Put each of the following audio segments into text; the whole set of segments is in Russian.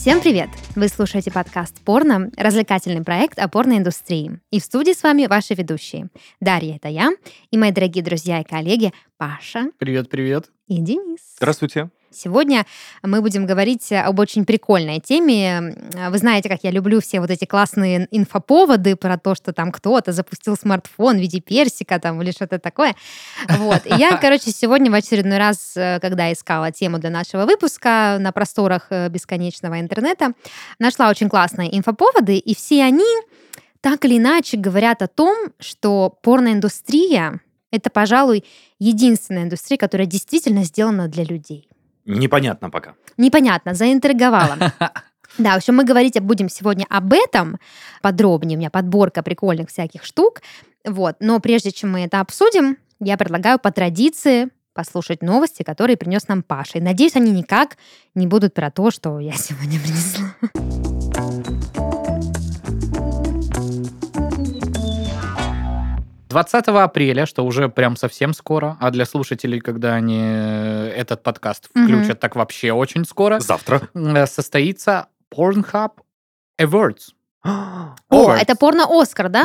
Всем привет! Вы слушаете подкаст «Порно» — развлекательный проект о порноиндустрии. И в студии с вами ваши ведущие. Дарья — это я, и мои дорогие друзья и коллеги Паша Привет, привет. и Денис. Здравствуйте. Сегодня мы будем говорить об очень прикольной теме. Вы знаете, как я люблю все вот эти классные инфоповоды про то, что там кто-то запустил смартфон в виде персика там или что-то такое. Вот. И я, короче, сегодня в очередной раз, э, когда искала тему для нашего выпуска на просторах э, бесконечного интернета, нашла очень классные инфоповоды, и все они так или иначе говорят о том, что порноиндустрия — это, пожалуй, единственная индустрия, которая действительно сделана для людей. Непонятно пока. Непонятно, заинтриговала. Да, в общем, мы говорить будем сегодня об этом подробнее. У меня подборка прикольных всяких штук. Вот. Но прежде чем мы это обсудим, я предлагаю по традиции послушать новости, которые принес нам Паша. И надеюсь, они никак не будут про то, что я сегодня принесла. 20 апреля, что уже прям совсем скоро, а для слушателей, когда они э, этот подкаст включат, так вообще очень скоро, Завтра. э, состоится Pornhub Awards. О, Awards. это порно-Оскар, да?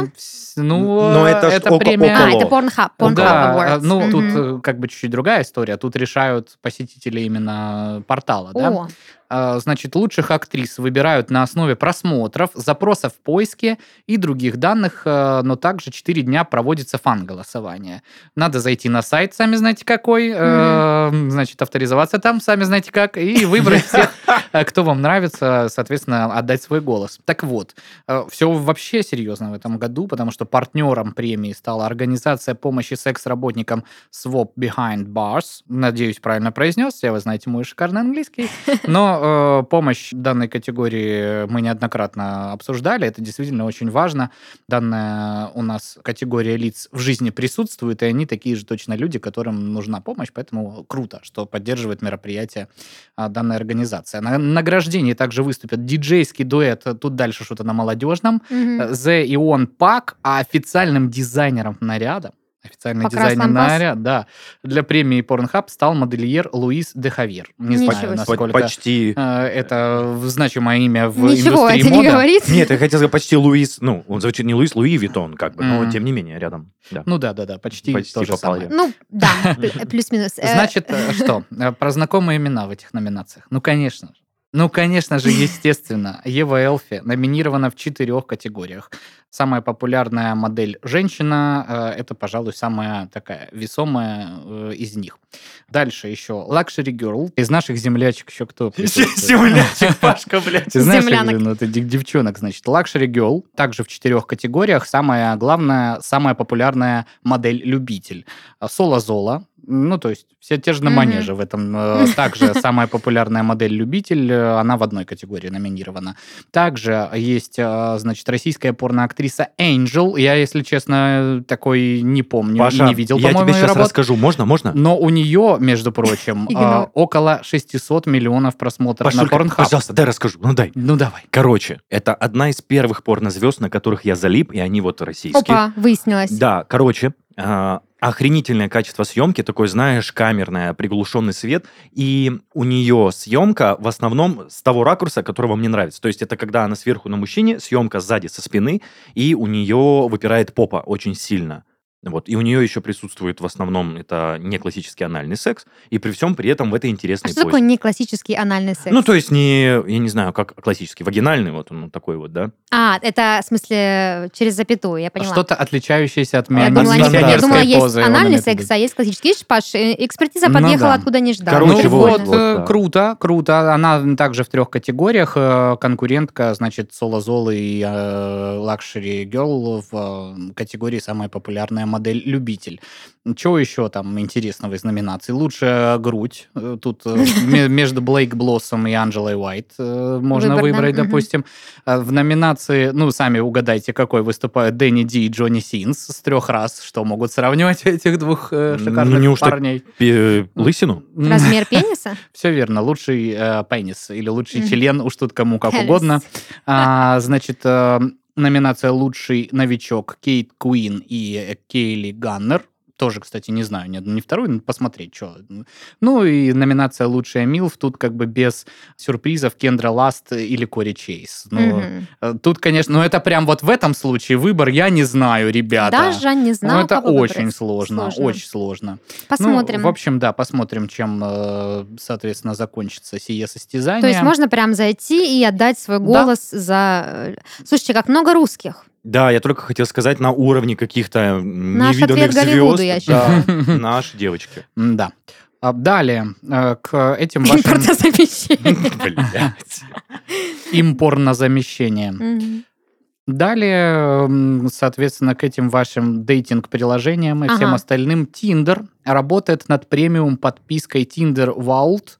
Ну, Но это ж око- премия... А, около. это Pornhub, Pornhub да, Awards. ну Мгм. тут э, как бы чуть-чуть другая история. Тут решают посетители именно портала, да? О, А, Значит, лучших актрис выбирают на основе просмотров, запросов в поиске и других данных, э, но также 4 дня проводится фан-голосование. Надо зайти на сайт, сами знаете какой, э, значит, авторизоваться там, сами знаете как, и выбрать всех, э, кто вам нравится, соответственно, отдать свой голос. Так вот, все вообще серьезно в этом году, потому что партнером премии стала организация помощи секс-работникам Swap Behind Bars. Надеюсь, правильно произнес, все вы знаете мой шикарный английский. Но э, помощь данной категории мы неоднократно обсуждали. Это действительно очень важно. Данная у нас категория лиц в жизни присутствует, и они такие же точно люди, которым нужна помощь. Поэтому круто, что поддерживает мероприятие а, данная организация. На награждении также выступят диджейский дуэт, тут дальше что-то на молодежном, мгм. The Ion Pack, а официальным дизайнером наряда, официальный Покрас дизайнер наряда, да, для премии Pornhub стал модельер Луис де Хавьер. Не Ничего знаю, насколько Почти. э, это значимое имя в Ничего индустрии это не моды. говорит. Нет, я хотел сказать почти Луис. Ну, он звучит не Луис, Луи Витон, как бы, но тем не менее рядом. Да. Ну да, да, да, почти, Почти то же попал самое. я. Ну, да, пл- плюс-минус. Э, Значит, э, что? Про знакомые имена в этих номинациях. Ну, конечно же. Ну, конечно же, естественно, Ева Элфи номинирована в четырех категориях. Самая популярная модель женщина э, это, пожалуй, самая такая весомая э, из них. Дальше еще Luxury Girl. Из наших землячек еще кто? Землячек, Пашка, блядь. Ты знаешь, Землянок. ну, это дев- девчонок, значит. Luxury Girl, также в четырех категориях. Самая главная, самая популярная модель любитель. Соло Зола, ну, то есть все те же на манеже в этом. э, Также самая популярная модель любитель, э, она в одной категории номинирована. Также есть, э, значит, российская порноактриса Angel. Я, если честно, такой не помню, Паша, и не видел, я по-моему, тебе сейчас работ. расскажу. Можно, можно? Но у нее, между прочим, около 600 миллионов просмотров на Пашулька, Pornhub. пожалуйста, дай расскажу. Ну, дай. Ну, давай. Короче, это одна из первых порнозвезд, на которых я залип, и они вот российские. Опа, выяснилось. Да, короче, а, охренительное качество съемки, такой, знаешь, камерное, приглушенный свет, и у нее съемка в основном с того ракурса, которого мне нравится. То есть это когда она сверху на мужчине, съемка сзади со спины, и у нее выпирает попа очень сильно. Вот. И у нее еще присутствует в основном это не классический анальный секс, и при всем при этом в этой А интересной что такое позе. не классический анальный секс? Ну, то есть не, я не знаю, как классический, вагинальный, вот он такой вот, да? А, это в смысле через запятую, я поняла. Что-то отличающееся от Я меня. думала, они- я думала, есть анальный секс, а есть классический. Видишь, Паш, э, экспертиза Ну подъехала да. откуда не ждала. Короче, ну вот, вот, э, да. круто, круто. Она также в трех категориях. Э, Конкурентка, значит, Соло Зол и э, Luxury Girl в э, категории самая популярная модель любитель. Чего еще там интересного из номинаций? Лучшая грудь. Э, Тут э, ме- между Блейк Блоссом и Анджелой Уайт э, можно Выбор, выбрать, допустим. Э, В номинации, ну, сами угадайте, какой выступают Дэнни Ди и Джонни Синс с трех раз. Что могут сравнивать этих двух э, Ну, шикарных неужто парней? Лысину? Размер пениса? Все верно. Лучший э, пенис или лучший член, уж тут кому как угодно. А, значит, э, номинация «Лучший новичок» Кейт Куин и Кейли Ганнер. Тоже, кстати, не знаю, ни, ни вторую, но посмотреть, что. Ну и номинация «Лучшая Милф» тут как бы без сюрпризов Кендра Ласт или Кори Чейз. Ну, э, тут, конечно, ну это прям вот в этом случае выбор, я не знаю, ребята. Даже не знал, ну, это очень сложно, Сложно. очень сложно. Посмотрим. Ну, в общем, да, посмотрим, чем, э, соответственно, закончится сие состязание. То есть можно прям зайти и отдать свой Да. голос за... э, Слушайте, как много русских. Да, я только хотел сказать, на уровне каких-то Наш невиданных ответ звезд. я да, наши девочки. Да. А Далее, э, к этим вашим Импортозамещение. Мгм. Далее, соответственно, к этим вашим дейтинг-приложениям и всем остальным, Tinder работает над премиум подпиской Tinder Vault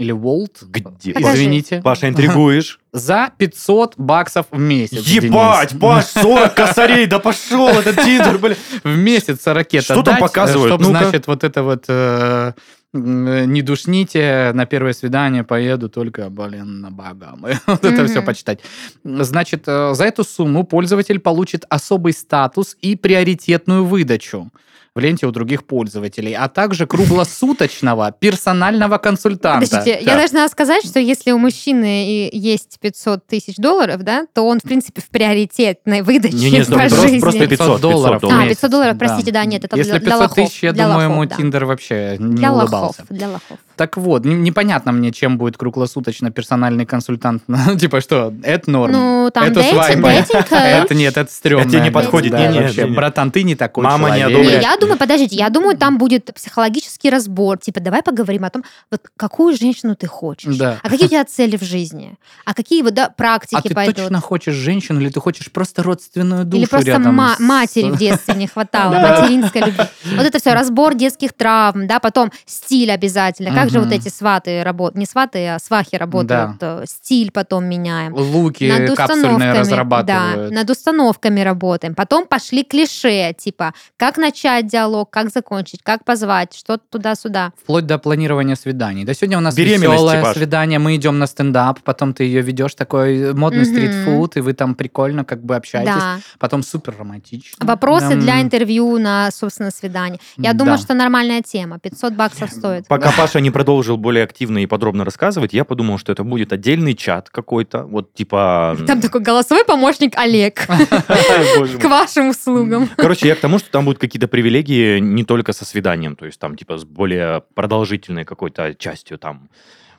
или Vault, Где? Извините, Паша, интригуешь? за 500 баксов в месяц. Ебать, Денис. Паш, 40 косарей, да пошел этот Тиндер, блин. В месяц ракета Что там показывают? Чтобы, значит, вот это вот э, не душните, на первое свидание поеду только, блин, на Багамы. Вот это все почитать. Значит, э, за эту сумму пользователь получит особый статус и приоритетную выдачу в ленте у других пользователей, а также круглосуточного персонального консультанта. Подождите, я Так. должна сказать, что если у мужчины и есть 500 тысяч долларов, да, то он, в принципе, в приоритетной выдаче Не-не, по стоп, просто- жизни. просто 500 долларов. долларов. А, в 500 долларов, простите, да, нет, это Если для, для 500 лохов. тысяч, я для думаю, лохов, мой да. Тиндер вообще не Для лохов, улыбался. для лохов. Так вот, не- непонятно мне, чем будет круглосуточно персональный консультант. Ну, типа что, это норм. Ну, там это дейтинг, Это нет, это стрёмно. Это тебе не подходит, вообще, братан, ты не такой Мама не одобряет. я думаю, подождите, я думаю, там будет психологический разбор. Типа, давай поговорим о том, вот какую женщину ты хочешь. А какие у тебя цели в жизни? А какие вот, практики А ты пойдут? точно хочешь женщину или ты хочешь просто родственную душу Или просто матери в детстве не хватало, материнской любви. Вот это все, разбор детских травм, да, потом стиль обязательно. Как же Мгм. вот эти сваты работают, не сваты, а свахи работают, э, стиль потом меняем. Луки Над капсульные установками, да, разрабатывают. над установками работаем. Потом пошли клише, типа, как начать диалог, как закончить, как позвать, что туда-сюда. Вплоть до планирования свиданий. Да сегодня у нас Беременность, веселое типаж. свидание, мы идем на стендап, потом ты ее ведешь, такой модный Мгм. стритфуд, и вы там прикольно как бы общаетесь. Да. Потом супер романтично. Вопросы Эм, для интервью на, собственно, свидание. Я да. думаю, что нормальная тема. 500 баксов стоит. Пока Паша не продолжил более активно и подробно рассказывать, я подумал, что это будет отдельный чат какой-то, вот типа... Там такой голосовой помощник Олег. К вашим услугам. Короче, я к тому, что там будут какие-то привилегии не только со свиданием, то есть там типа с более продолжительной какой-то частью там.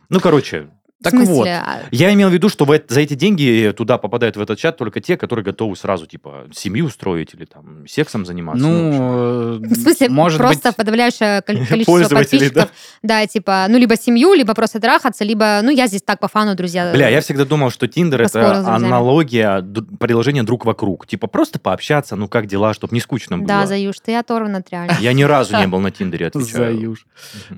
Ну, короче, Так В смысле, вот. а, я имел в виду, что в за эти деньги туда попадают в этот чат только те, которые готовы сразу, типа, семью устроить или там сексом заниматься. в общем. Ну, В смысле, может просто быть, подавляющее количество Пользователей, подписчиков. Да. типа, ну, либо семью, либо просто трахаться, либо, ну, я здесь так по фану, друзья. Бля, я всегда думал, что Тиндер это аналогия приложения друг вокруг. Типа просто пообщаться, ну как дела, чтобы не скучно было. Да, Заюш, ты оторван от реальности. Я ни разу не был на Тиндере, отвечаю. Заюш.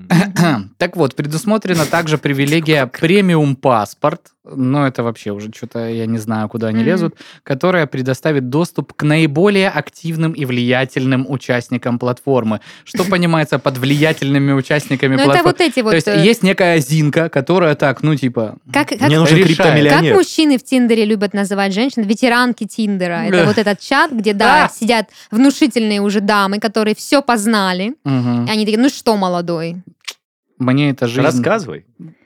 Так вот, предусмотрена также привилегия премиум паспорт, но это вообще уже что-то, я не знаю, куда они Мгм. лезут, которая предоставит доступ к наиболее активным и влиятельным участникам платформы. Что понимается под влиятельными участниками Ну, это платформы? вот эти вот... То есть э, есть некая Зинка, которая так, ну типа... Как, как, Мне нужен решает. как мужчины в Тиндере любят называть женщин? Ветеранки Тиндера. Это вот этот чат, где, да, сидят внушительные уже дамы, которые все познали. они такие, ну что, молодой? Мне эта жизнь Рассказывай.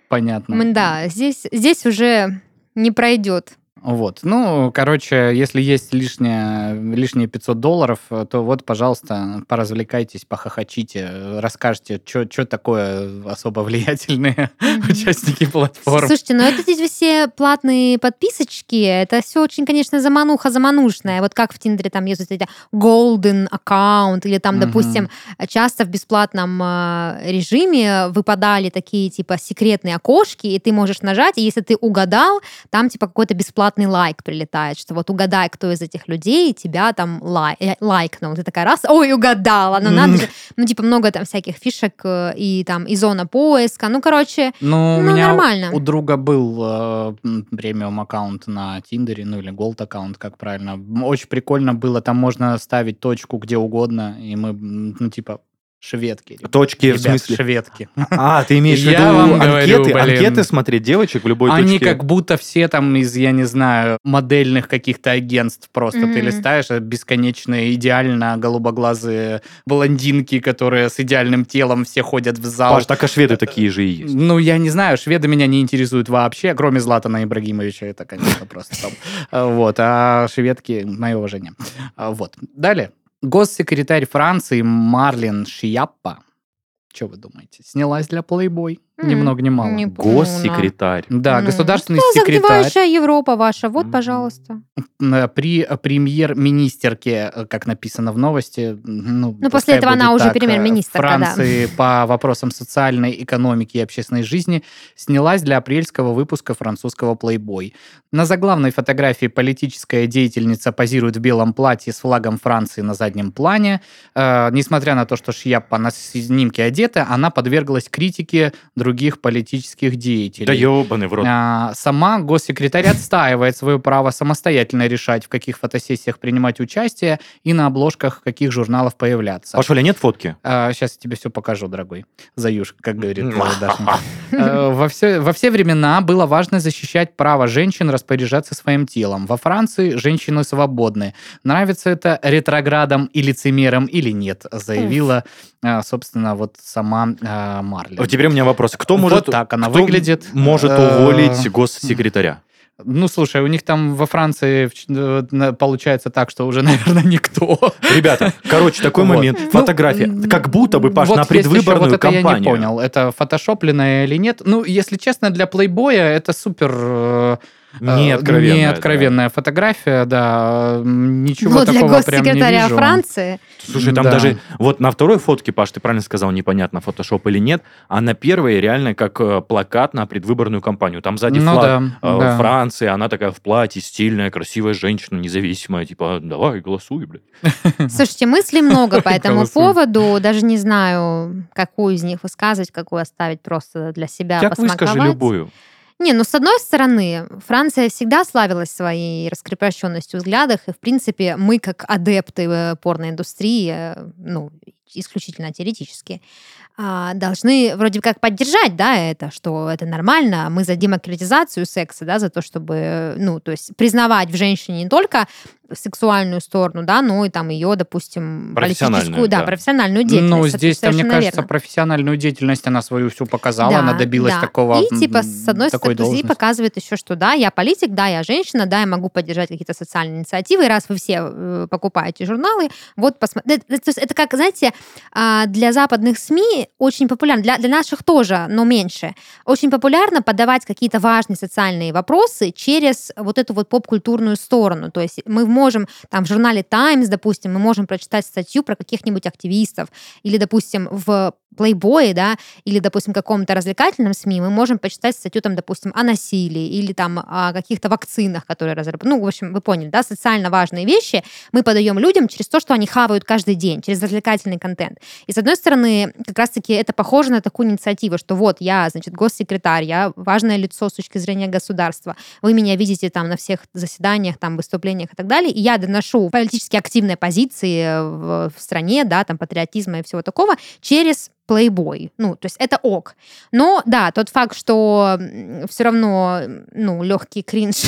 Понятна. Мы- Да, здесь, здесь уже не пройдет. Вот. Ну, короче, если есть лишнее, лишние 500 долларов, э, то вот, пожалуйста, поразвлекайтесь, похохочите, расскажите, что такое особо влиятельные Мгм. участники платформ. Слушайте, ну это здесь все платные подписочки, это все очень, конечно, замануха заманушная. Вот как в Тиндере там есть вот эти golden аккаунт, или там, Мгм. допустим, часто в бесплатном э, режиме выпадали такие, типа, секретные окошки, и ты можешь нажать, и если ты угадал, там, типа, какой-то бесплатный лайк прилетает, что вот угадай, кто из этих людей тебя там лай- э, лайкнул. Ты такая раз, ой, угадала, ну надо же. Ну, типа, много там всяких фишек, э, и там, и зона поиска, ну, короче, Ну, у Ну, меня нормально. у друга был э, премиум аккаунт на Тиндере, ну или голд аккаунт, как правильно. Очень прикольно было, там можно ставить точку где угодно, и мы, ну типа, Шведки. ребят. Точки, в Ребят, смысле? шведки. А, ты имеешь в виду вам говорю, анкеты, блин. анкеты смотреть девочек в любой Они точке? как будто все там из, я не знаю, модельных каких-то агентств просто. Ты Мгм. листаешь, а бесконечные, идеально голубоглазые блондинки, которые с идеальным телом все ходят в зал. Паш, так а шведы такие же и есть. Ну, я не знаю, шведы меня не интересуют вообще, кроме Златана Ибрагимовича, это, конечно, просто там. А, Вот, а шведки, мое уважение. А, Вот. Далее. Госсекретарь Франции Марлин Шияппа, что вы думаете, снялась для Playboy? Ни много ни мало. не. Госсекретарь. Да, Ну, государственный Что секретарь загнивающая Европа ваша? Вот, пожалуйста. э, при премьер-министерке, э, как написано в новости. Ну, Ну, после этого она будет уже так, э, премьер-министрка, да. Франции по вопросам социальной экономики и общественной жизни снялась для апрельского выпуска французского Playboy. На заглавной фотографии политическая деятельница позирует в белом платье с флагом Франции на заднем плане. Э, несмотря на то, что шляпа на снимке одета, она подверглась критике других политических деятелей. Да ебаный в рот. А, Сама госсекретарь отстаивает свое право самостоятельно решать, в каких фотосессиях принимать участие и на обложках каких журналов появляться. Паш, Оля, нет фотки? сейчас я тебе все покажу, дорогой. Заюш, как говорит Дашенька. Э, Во все, во все времена было важно защищать право женщин распоряжаться своим телом. Во Франции женщины свободны. Нравится это ретроградам и лицемерам или нет, заявила, э, собственно, вот сама э, Марли. Вот теперь у меня вопрос. Кто Вот может... так она кто выглядит. может Э, уволить госсекретаря? Ну, слушай, у них там во Франции э, получается так, что уже, наверное, никто. Ребята, короче, такой Вот. момент. Ну, Фотография. м, Как будто бы, Паш, Вот на есть еще предвыборную вот это кампанию. я не понял, это фотошопленное или нет. Ну, если честно, для плейбоя это супер... э, Не э, откровенная, не да. фотография, да. Ничего Ну, для такого прям не госсекретаря. Франции. Слушай, там Да. даже вот на второй фотке, Паш, ты правильно сказал, непонятно, фотошоп или нет, а на первой реально как э, плакат на предвыборную кампанию. Там сзади Ну флаг да, э, да. Франции, она такая в платье, стильная, красивая женщина, независимая, типа, давай, голосуй, блядь. Слушайте, мыслей много по этому поводу. Даже не знаю, какую из них высказывать, какую оставить просто для себя Как выскажи любую. Не, ну, с одной стороны, Франция всегда славилась своей раскрепощенностью в взглядах, и, в принципе, мы, как адепты э, порноиндустрии, э, ну, исключительно теоретически, а, должны вроде как поддержать, да, это, что это нормально, мы за демократизацию секса, да, за то, чтобы, ну, то есть признавать в женщине не только сексуальную сторону, да, но и там ее, допустим, Профессиональную, политическую, да, да. профессиональную деятельность. Ну, здесь, там, мне кажется, верно. профессиональную деятельность она свою всю показала, Да, она добилась да. такого И типа с одной стороны показывает еще, что да, я политик, да, я женщина, да, я могу поддержать какие-то социальные инициативы. И раз вы все э, покупаете журналы, вот посмотрите. Это, то есть это как, знаете, для западных СМИ очень популярно, для, для наших тоже, но меньше. Очень популярно подавать какие-то важные социальные вопросы через вот эту вот поп-культурную сторону. То есть мы можем там в журнале Times, допустим, мы можем прочитать статью про каких-нибудь активистов, или, допустим, в Playboy, да, или, допустим, каком-то развлекательном СМИ, мы можем почитать статью, там, допустим, о насилии или там о каких-то вакцинах, которые разрабатывают. Ну, в общем, вы поняли, да, социально важные вещи мы подаем людям через то, что они хавают каждый день, через развлекательный контент. И, с одной стороны, как раз-таки это похоже на такую инициативу, что вот я, значит, госсекретарь, я важное лицо с точки зрения государства, вы меня видите там на всех заседаниях, там, выступлениях и так далее, и я доношу политически активные позиции в, в стране, да, там, патриотизма и всего такого через плейбой. Ну, то есть это ок. Но, да, тот факт, что все равно, ну, легкий кринж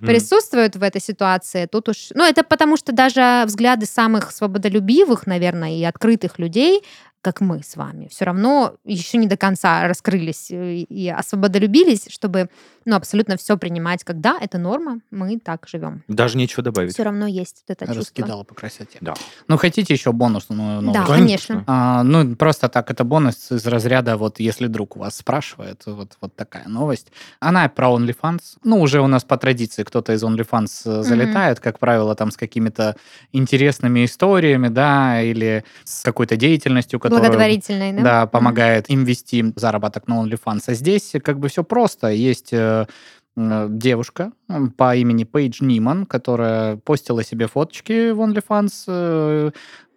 присутствует в этой ситуации, тут уж... Ну, это потому что даже взгляды самых свободолюбивых, наверное, и открытых людей, как мы с вами, все равно еще не до конца раскрылись э, и освободолюбились, чтобы, ну, абсолютно все принимать, как да, это норма, мы так живем. Даже нечего добавить. Все равно есть вот это чувство. Раскидала по красоте. Да. Ну, хотите еще бонусную новость? Да, Конечно. А, ну, просто так, это бонус из разряда, вот если друг вас спрашивает, вот, вот такая новость. Она про OnlyFans. Ну, уже у нас по традиции кто-то из OnlyFans э, залетает, как правило, там с какими-то интересными историями, да, или с какой-то деятельностью, которая Благотворительной, да? да, помогает им вести заработок на OnlyFans. А здесь как бы все просто. Есть э, девушка м, по имени Пейдж Ниман, которая постила себе фоточки в OnlyFans, э,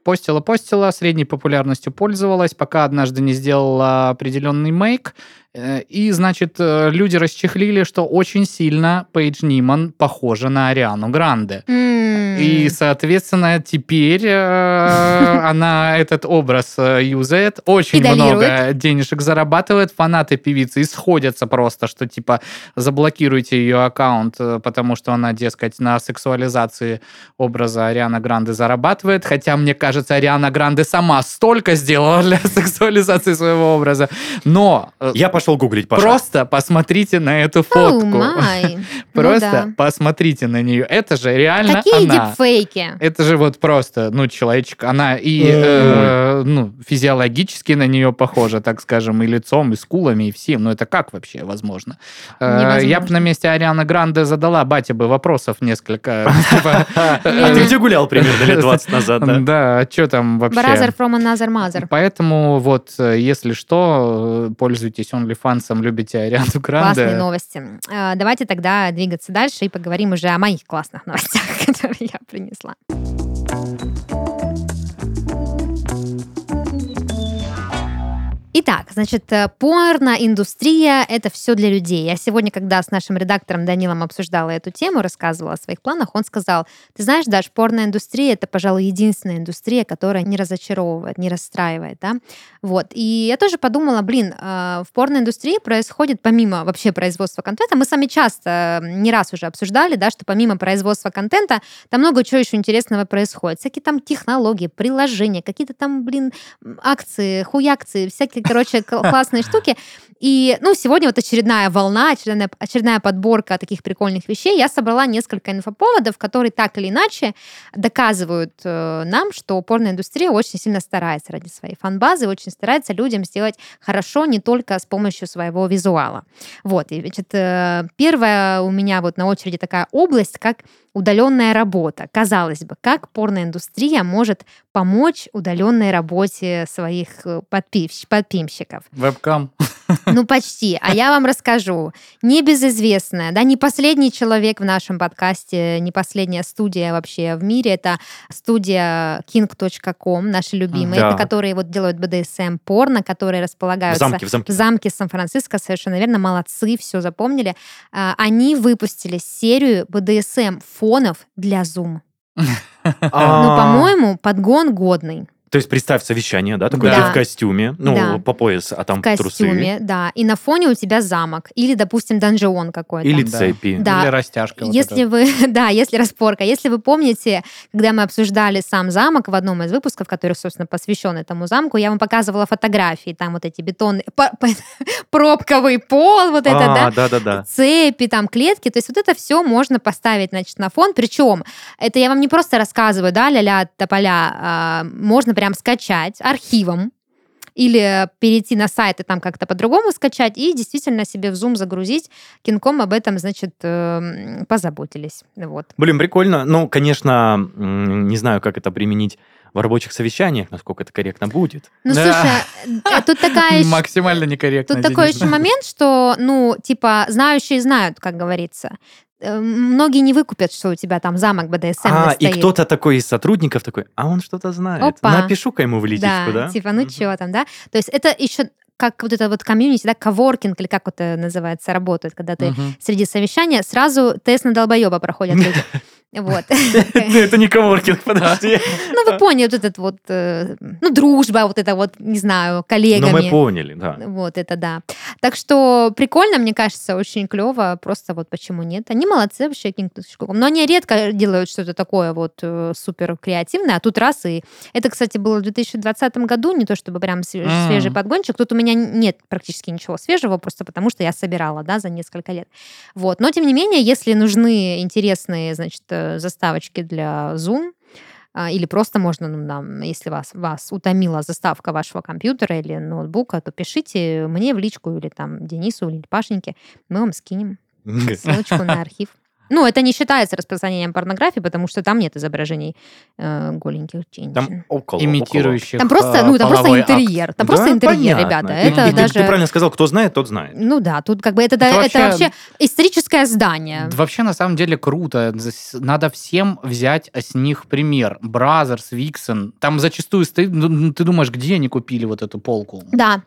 постила-постила, средней популярностью пользовалась, пока однажды не сделала определенный мейк, Э, И, значит, э, люди расчехлили, что очень сильно Пейдж Ниман похожа на Ариану Гранде. М. И, соответственно, теперь э, она этот образ э, юзает, очень Педалирует. много денежек зарабатывает, фанаты певицы исходятся просто, что типа заблокируйте ее аккаунт, э, потому что она, дескать, на сексуализации образа Ариана Гранде зарабатывает, хотя, мне кажется, Ариана Гранде сама столько сделала для сексуализации своего образа. Но э, Я пошел гуглить, Паша. просто посмотрите на эту фотку. Ну Просто да. посмотрите на нее. Это же реально Какие она. дипфейки? Это же вот просто, ну, человечек, она и, э, ну, физиологически на нее похожа, так скажем, и лицом, и скулами, и всем. Ну, это как вообще возможно? Э. Я бы на месте Арианы Гранде задала батя бы вопросов несколько. Типа, А ты где гулял примерно лет 20 назад, да? Да, что там вообще? Brother from another mother. Поэтому вот, э, если что, э, пользуйтесь OnlyFans, любите Ариану Гранде. Классные новости. Э, Давайте тогда двигаться дальше и поговорим уже о моих классных новостях, которые я принесла. Итак, значит, э, порноиндустрия — это все для людей. Я сегодня, когда с нашим редактором Данилом обсуждала эту тему, рассказывала о своих планах, он сказал, ты знаешь, Даш, порноиндустрия — это, пожалуй, единственная индустрия, которая не разочаровывает, не расстраивает, да? Вот. И я тоже подумала, блин, э, в порноиндустрии происходит, помимо вообще производства контента, мы сами часто, э, не раз уже обсуждали, да, что помимо производства контента, там много чего еще интересного происходит. Всякие там технологии, приложения, какие-то там, блин, акции, хуякции, всякие, короче, кл- классные штуки. И, ну, сегодня вот очередная волна, очередная, очередная подборка таких прикольных вещей. Я собрала несколько инфоповодов, которые так или иначе доказывают э, нам, что порноиндустрия очень сильно старается ради своей фан-базы, очень старается людям сделать хорошо не только с помощью своего визуала. Вот, и, значит, э, первая у меня вот на очереди такая область, как удаленная работа. Казалось бы, как порноиндустрия может помочь удаленной работе своих э, подписч- подпимщиков? Вебкам. Ну, почти. А я вам расскажу. Небезызвестная, да, не последний человек в нашем подкасте, не последняя студия вообще в мире. Это студия king.com, наши любимые, Да. это которые вот делают BDSM порно, которые В располагаются замке, в замке. в замке Сан-Франциско, совершенно верно, молодцы, все запомнили. А, Они выпустили серию BDSM фонов для Zoom. Ну, А, по-моему, подгон годный. То есть представь совещание, да, такое Да. ты в костюме, ну, Да. по пояс, а там в костюме, да. И на фоне у тебя замок. Или, допустим, данжион какой-то. трусы. Или Да. цепи. Да. Или растяжка. вот Если эта. вы, да, если распорка, если вы помните, когда мы обсуждали сам замок в одном из выпусков, который, собственно, посвящен этому замку, я вам показывала фотографии, там вот эти бетонные, по- по- пробковый пол, вот это, да, А, да-да-да. цепи, там клетки, то есть вот это все можно поставить, значит, на фон, причем это я вам не просто рассказываю, да, ля-ля тополя, а, можно прям скачать архивом, или перейти на сайт и там как-то по-другому скачать, и действительно себе в Zoom загрузить. Кинком об этом, значит, эм, позаботились. Вот. Блин, прикольно. Ну, конечно, не знаю, как это применить в рабочих совещаниях, насколько это корректно будет. Ну, Да. слушай, э, тут такая Максимально некорректно. Тут такой еще момент, что, ну, типа, знающие знают, как говорится. Э, Многие не выкупят, что у тебя там замок БДСМ а, и стоит. кто-то такой из сотрудников такой, а он что-то знает. Опа. Напишу-ка ему в личечку, да? типа, ну Мгм. чё там, да? То есть это еще как вот это вот комьюнити, да, коворкинг, или как это называется, работает, когда ты Мгм. среди совещания сразу тест на долбоеба проходят люди. Вот. Это не коворкинг, подожди. Ну, вы поняли, вот этот вот, э, ну, дружба, вот это вот, не знаю, Ну, коллегами. мы поняли, да. Вот это да. Так что прикольно, мне кажется, очень клево. Просто вот почему нет. Они молодцы вообще, King.com. Но они редко делают что-то такое вот э, супер креативное, а тут раз и... Это, кстати, было в 2020 году, не то чтобы прям свежий подгончик. Тут у меня нет практически ничего свежего, просто потому что я собирала, да, за несколько лет. Вот. Но, тем не менее, если нужны интересные, значит, э, заставочки для Zoom, а, или просто можно, ну, нам, если вас, вас утомила заставка вашего компьютера или ноутбука, то пишите мне в личку или там Денису или Пашеньке, мы вам скинем ссылочку на архив. Ну, это не считается распространением порнографии, потому что там нет изображений э, голеньких женщин. Там около. Имитирующих Там просто, э, ну, там просто акт. интерьер. Там просто Да, интерьер, понятно. ребята. И- Это и ты- даже... Ты правильно сказал, кто знает, тот знает. Ну да, тут как бы это, Это это вообще- вообще историческое здание. Да Вообще, на самом деле, круто. Надо всем взять с них пример. Brazzers, Vixen. Там зачастую стоит... ну, Ты думаешь, где они купили вот эту полку? Да,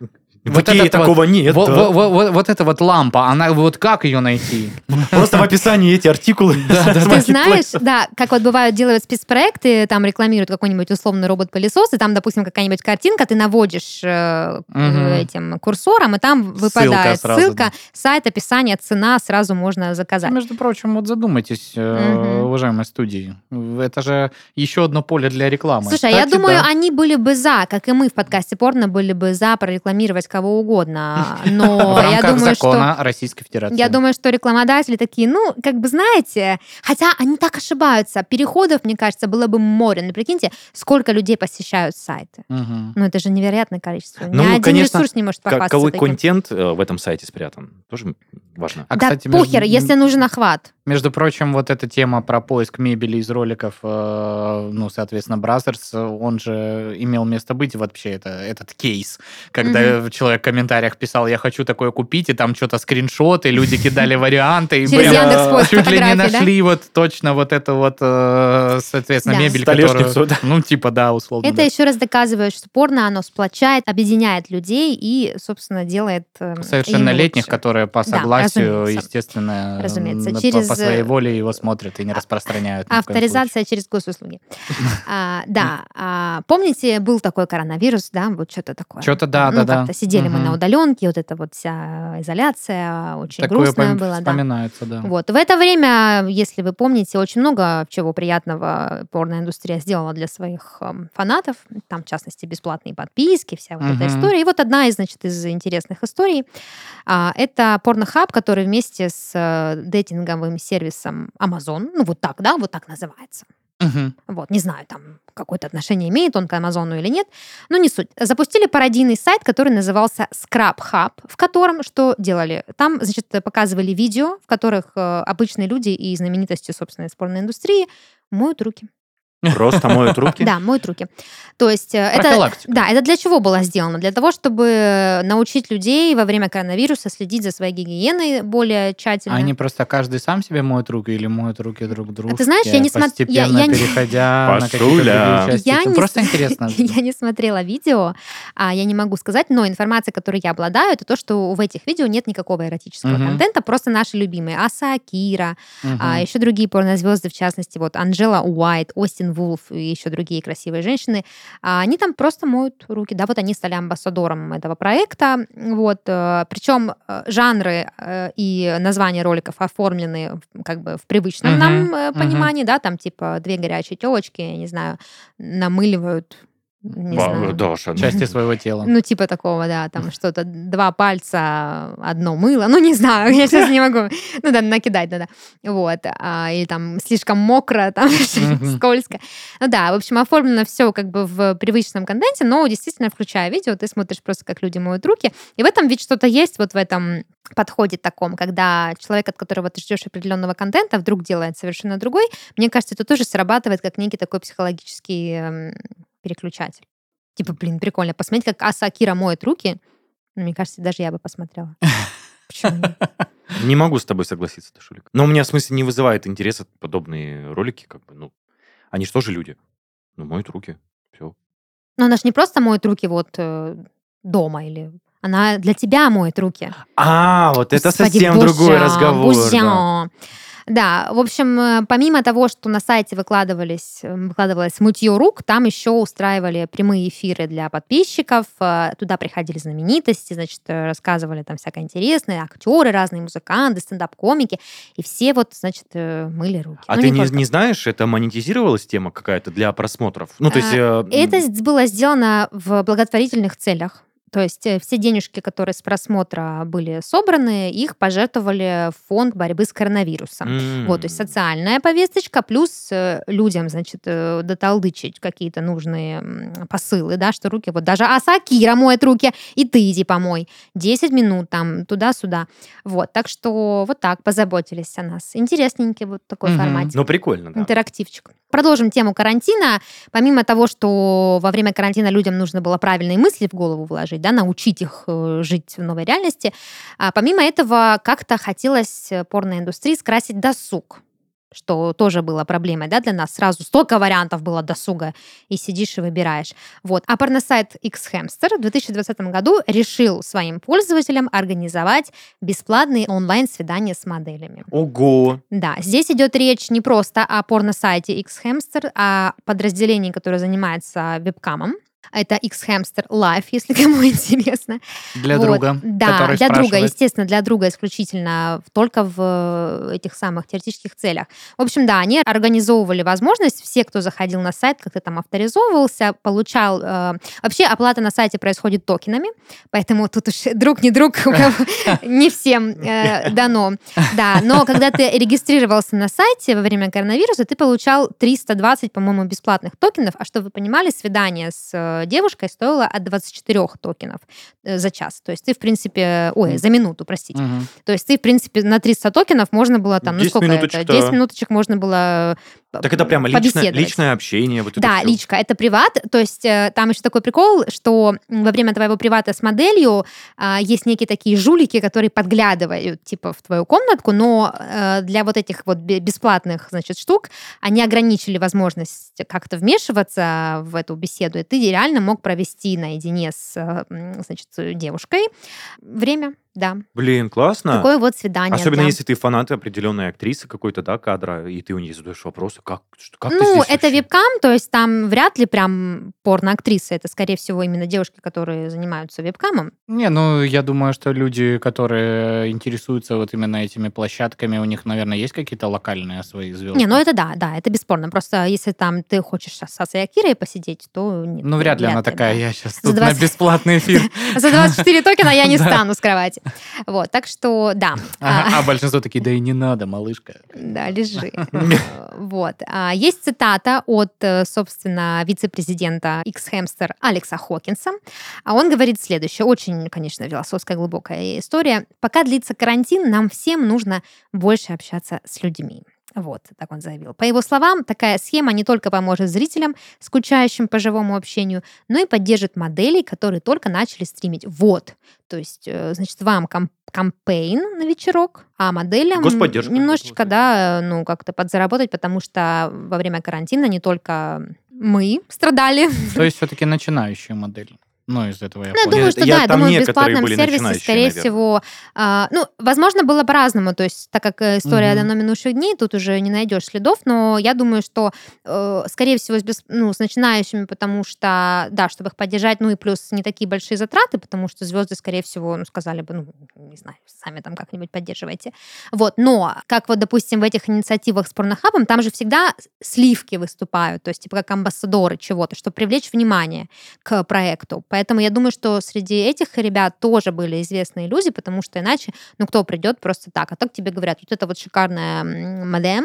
Вот Икее этот вот- такого нет. Во- да. во- во- во- Вот эта вот лампа, она вот как ее найти? Просто в описании эти артикулы. Ты знаешь, да, как вот бывают, делают спецпроекты, там рекламируют какой-нибудь условный робот-пылесос, и там, допустим, какая-нибудь картинка, ты наводишь э, Мгм. этим курсором, и там выпадает ссылка, сайт, описание, цена, сразу можно заказать. Между прочим, вот задумайтесь, э, уважаемые студии. Это же еще одно поле для рекламы. Слушай, а я думаю, они были бы за, как и мы в подкасте порно были бы за прорекламировать кого угодно. Но в я думаю, что закона Российской Федерации. Я думаю, что рекламодатели такие, ну, как бы знаете, хотя они так ошибаются. Переходов, мне кажется, было бы море. Ну, прикиньте, сколько людей посещают сайты. Мгм. Ну, это же невероятное количество. Ни Ну, один конечно, ресурс не может похвастаться Какой контент э, в этом сайте спрятан? Тоже важно. А, да кстати, между- похер, если нужен охват. Между прочим, вот эта тема про поиск мебели из роликов, э, ну, соответственно, Brazzers, он же имел место быть вообще, это, этот кейс, когда человек в комментариях писал, я хочу такое купить, и там что-то скриншоты, люди кидали варианты, и прям Яндекс.Поиск чуть ли не нашли вот точно вот эту вот, э, соответственно, мебель, которую... Ну, типа, да, условно. Это еще раз доказывает, что порно, оно сплочает, объединяет людей и, собственно, делает э, им Совершеннолетних, которые по согласию, естественно, Разумеется. Через, по своей воле его смотрят и не распространяют. коем случае. Авторизация через госуслуги. А, Да. а, Помните, был такой коронавирус, да, вот что-то такое. Чё-то да, Ну, да, да. сидели мы на удаленке, вот эта вот вся изоляция, очень Такое грустная пом- была, да. вспоминается, да. Вот. В это время, если вы помните, очень много чего приятного порноиндустрия сделала для своих эм, фанатов. Там, в частности, бесплатные подписки, вся вот эта история. И вот одна из, значит, из интересных историй. а, это порнохаб, который вместе с э, дейтинговым сервисом Amazon, ну вот так, да, вот так называется. Мгм. Вот, не знаю, там какое-то отношение имеет он к Амазону или нет, но не суть. Запустили пародийный сайт, который назывался Scrap Hub, в котором что делали? Там, значит, показывали видео, в которых э, обычные люди и знаменитости, собственно, из порной индустрии моют руки. Просто моют руки. Да, моют руки. То есть э, это... Да, это для чего было сделано? Для того, чтобы научить людей во время коронавируса следить за своей гигиеной более тщательно. А Они просто каждый сам себе моет руки или моют руки друг другу? ты знаешь, я не смо- я- Постепенно я не- переходя на какие-то. Я не Просто интересно. Я не смотрела видео, а я не могу сказать, но информация, которой я обладаю, это то, что в этих видео нет никакого эротического контента, просто наши любимые. Аса Акира, а еще другие порнозвезды, в частности, вот Анжела Уайт, Остин Вулф и еще другие красивые женщины, а, они там просто моют руки. Да, вот они стали амбассадором этого проекта. Вот, э, причем э, жанры э, и названия роликов оформлены как бы в привычном Мгм, нам понимании, да, там типа две горячие телочки, я не знаю, намыливают, не Ба- знаю. Даша, ну, Части своего тела. Ну, типа такого, да, там что-то, два пальца, одно мыло, ну, не знаю, я сейчас не могу, ну, да, накидать надо, вот, а, или там слишком мокро, там, скользко. Ну, да, в общем, оформлено все как бы в привычном контенте, но действительно, включая видео, ты смотришь просто, как люди моют руки, и в этом ведь что-то есть, вот в этом подходе таком, когда человек, от которого ты ждешь определенного контента, вдруг делает совершенно другой, мне кажется, это тоже срабатывает как некий такой психологический эм, переключатель. Типа, блин, прикольно посмотреть, как Аса Акира моет руки. Ну, Мне кажется, даже я бы посмотрела. Почему? Не могу с тобой согласиться, Дашулик. Но у меня, в смысле, не вызывает интереса подобные ролики, как бы, ну, они же тоже люди. Ну, моют руки. Все. Но она же не просто моет руки вот э, дома или... Она для тебя моет руки. А, вот это Господи, совсем другой разговор. боже. да. Да, в общем, э, помимо того, что на сайте выкладывались, э, выкладывалось мытье рук, там еще устраивали прямые эфиры для подписчиков. э, Туда приходили знаменитости, значит, рассказывали там всякое интересное, актеры разные, музыканты, стендап-комики. И все вот, значит, мыли руки. А Ну, ты не, не знаешь, это монетизировалась тема какая-то для просмотров? Ну, то есть... э, Это было сделано в благотворительных целях. То есть э, все денежки, которые с просмотра были собраны, их пожертвовали в фонд борьбы с коронавирусом. м, Вот, то есть социальная повесточка, плюс э, людям, значит, э, доталдычить какие-то нужные посылы, да, что руки, вот даже Асакира моет руки, и ты иди помой. 10 минут там туда-сюда. Вот, так что вот так позаботились о нас. Интересненький вот такой Мгм. формат. Ну, прикольно, да. Интерактивчик. Продолжим тему карантина. Помимо того, что во время карантина людям нужно было правильные мысли в голову вложить, да, научить их э, жить в новой реальности, а помимо этого как-то хотелось э, порноиндустрии скрасить досуг. что тоже было проблемой, да, для нас. Сразу столько вариантов было досуга, и сидишь и выбираешь. Вот. А порносайт X-Hamster в 2020 году решил своим пользователям организовать бесплатные онлайн-свидания с моделями. Ого! Да, здесь идет речь не просто о порносайте X-Hamster, а подразделении, которое занимается вебкамом. Это X-Hamster Live, если кому интересно. Для Вот, друга, Да, для друга, спрашивает. естественно, для друга исключительно, только в э, этих самых теоретических целях. В общем, да, они организовывали возможность, все, кто заходил на сайт, как-то там авторизовывался, получал... э, вообще оплата на сайте происходит токенами, поэтому тут уж друг не друг, не всем э, дано. Да, но когда ты регистрировался на сайте во время коронавируса, ты получал 320, по-моему, бесплатных токенов, а чтобы вы понимали, свидание с э, девушкой стоило от 24 токенов э, за час. То есть ты, в принципе, ой, за минуту, простите. Мгм. То есть ты, в принципе, на 300 токенов можно было там, ну 10 сколько минуточек, это? да. 10 минуточек можно было Так это прямо личное, личное общение. Вот Да, личка, это приват. То есть э, там еще такой прикол, что во время твоего привата с моделью а, есть некие такие жулики, которые подглядывают, типа, в твою комнатку, но э, для вот этих вот бе- бесплатных, значит, штук они ограничили возможность как-то вмешиваться в эту беседу, и ты реально мог провести наедине с, э, значит, девушкой время, да. Блин, классно. Такое вот свидание. Особенно да. если ты фанат определенной актрисы какой-то, да, кадра, и ты у нее задаешь вопросы, как, что, как ты ну, здесь это вебкам, то есть там вряд ли прям порно-актрисы. Это, скорее всего, именно девушки, которые занимаются вебкамом. Не, ну, я думаю, что люди, которые интересуются вот именно этими площадками, у них, наверное, есть какие-то локальные свои звезды. Не, ну это да, да, это бесспорно. Просто если там ты хочешь с Асой Акирой посидеть, то нет. Ну, вряд ли она такая, да. я сейчас тут 20 на бесплатный эфир. За 24 токена я не Да. встану с кровати. Вот, так что, да. А, А большинство такие, да и не надо, малышка. Да, лежи. Вот. А, Есть цитата от, э, собственно, вице-президента X-Hamster Алекса Хокинса. А он говорит следующее. Очень, конечно, философская, глубокая история. Пока длится карантин, нам всем нужно больше общаться с людьми. Вот, так он заявил. По его словам, такая схема не только поможет зрителям, скучающим по живому общению, но и поддержит моделей, которые только начали стримить. Вот. То есть, э, значит, вам ком- кампейн на вечерок, а моделям немножечко, да, ну, как-то подзаработать, потому что во время карантина не только мы страдали. То есть все-таки начинающие модели. Ну, из этого я Ну, я думаю, что я- да, я там думаю, в бесплатном сервисе, скорее наверное. всего, а, ну, возможно, было по-разному, то есть, так как э, история Мгм. давно минувших дней, тут уже не найдешь следов, но я думаю, что, э, скорее всего, с, бес- ну, с начинающими, потому что, да, чтобы их поддержать, ну, и плюс не такие большие затраты, потому что звезды, скорее всего, ну, сказали бы, ну, не знаю, сами там как-нибудь поддерживайте. Вот, но, как вот, допустим, в этих инициативах с порнохабом, там же всегда сливки выступают, то есть, типа, как амбассадоры чего-то, чтобы привлечь внимание к проекту. Поэтому я думаю, что среди этих ребят тоже были известные люди, потому что иначе, ну, кто придет просто так? А так тебе говорят, вот это вот шикарная м, мадам,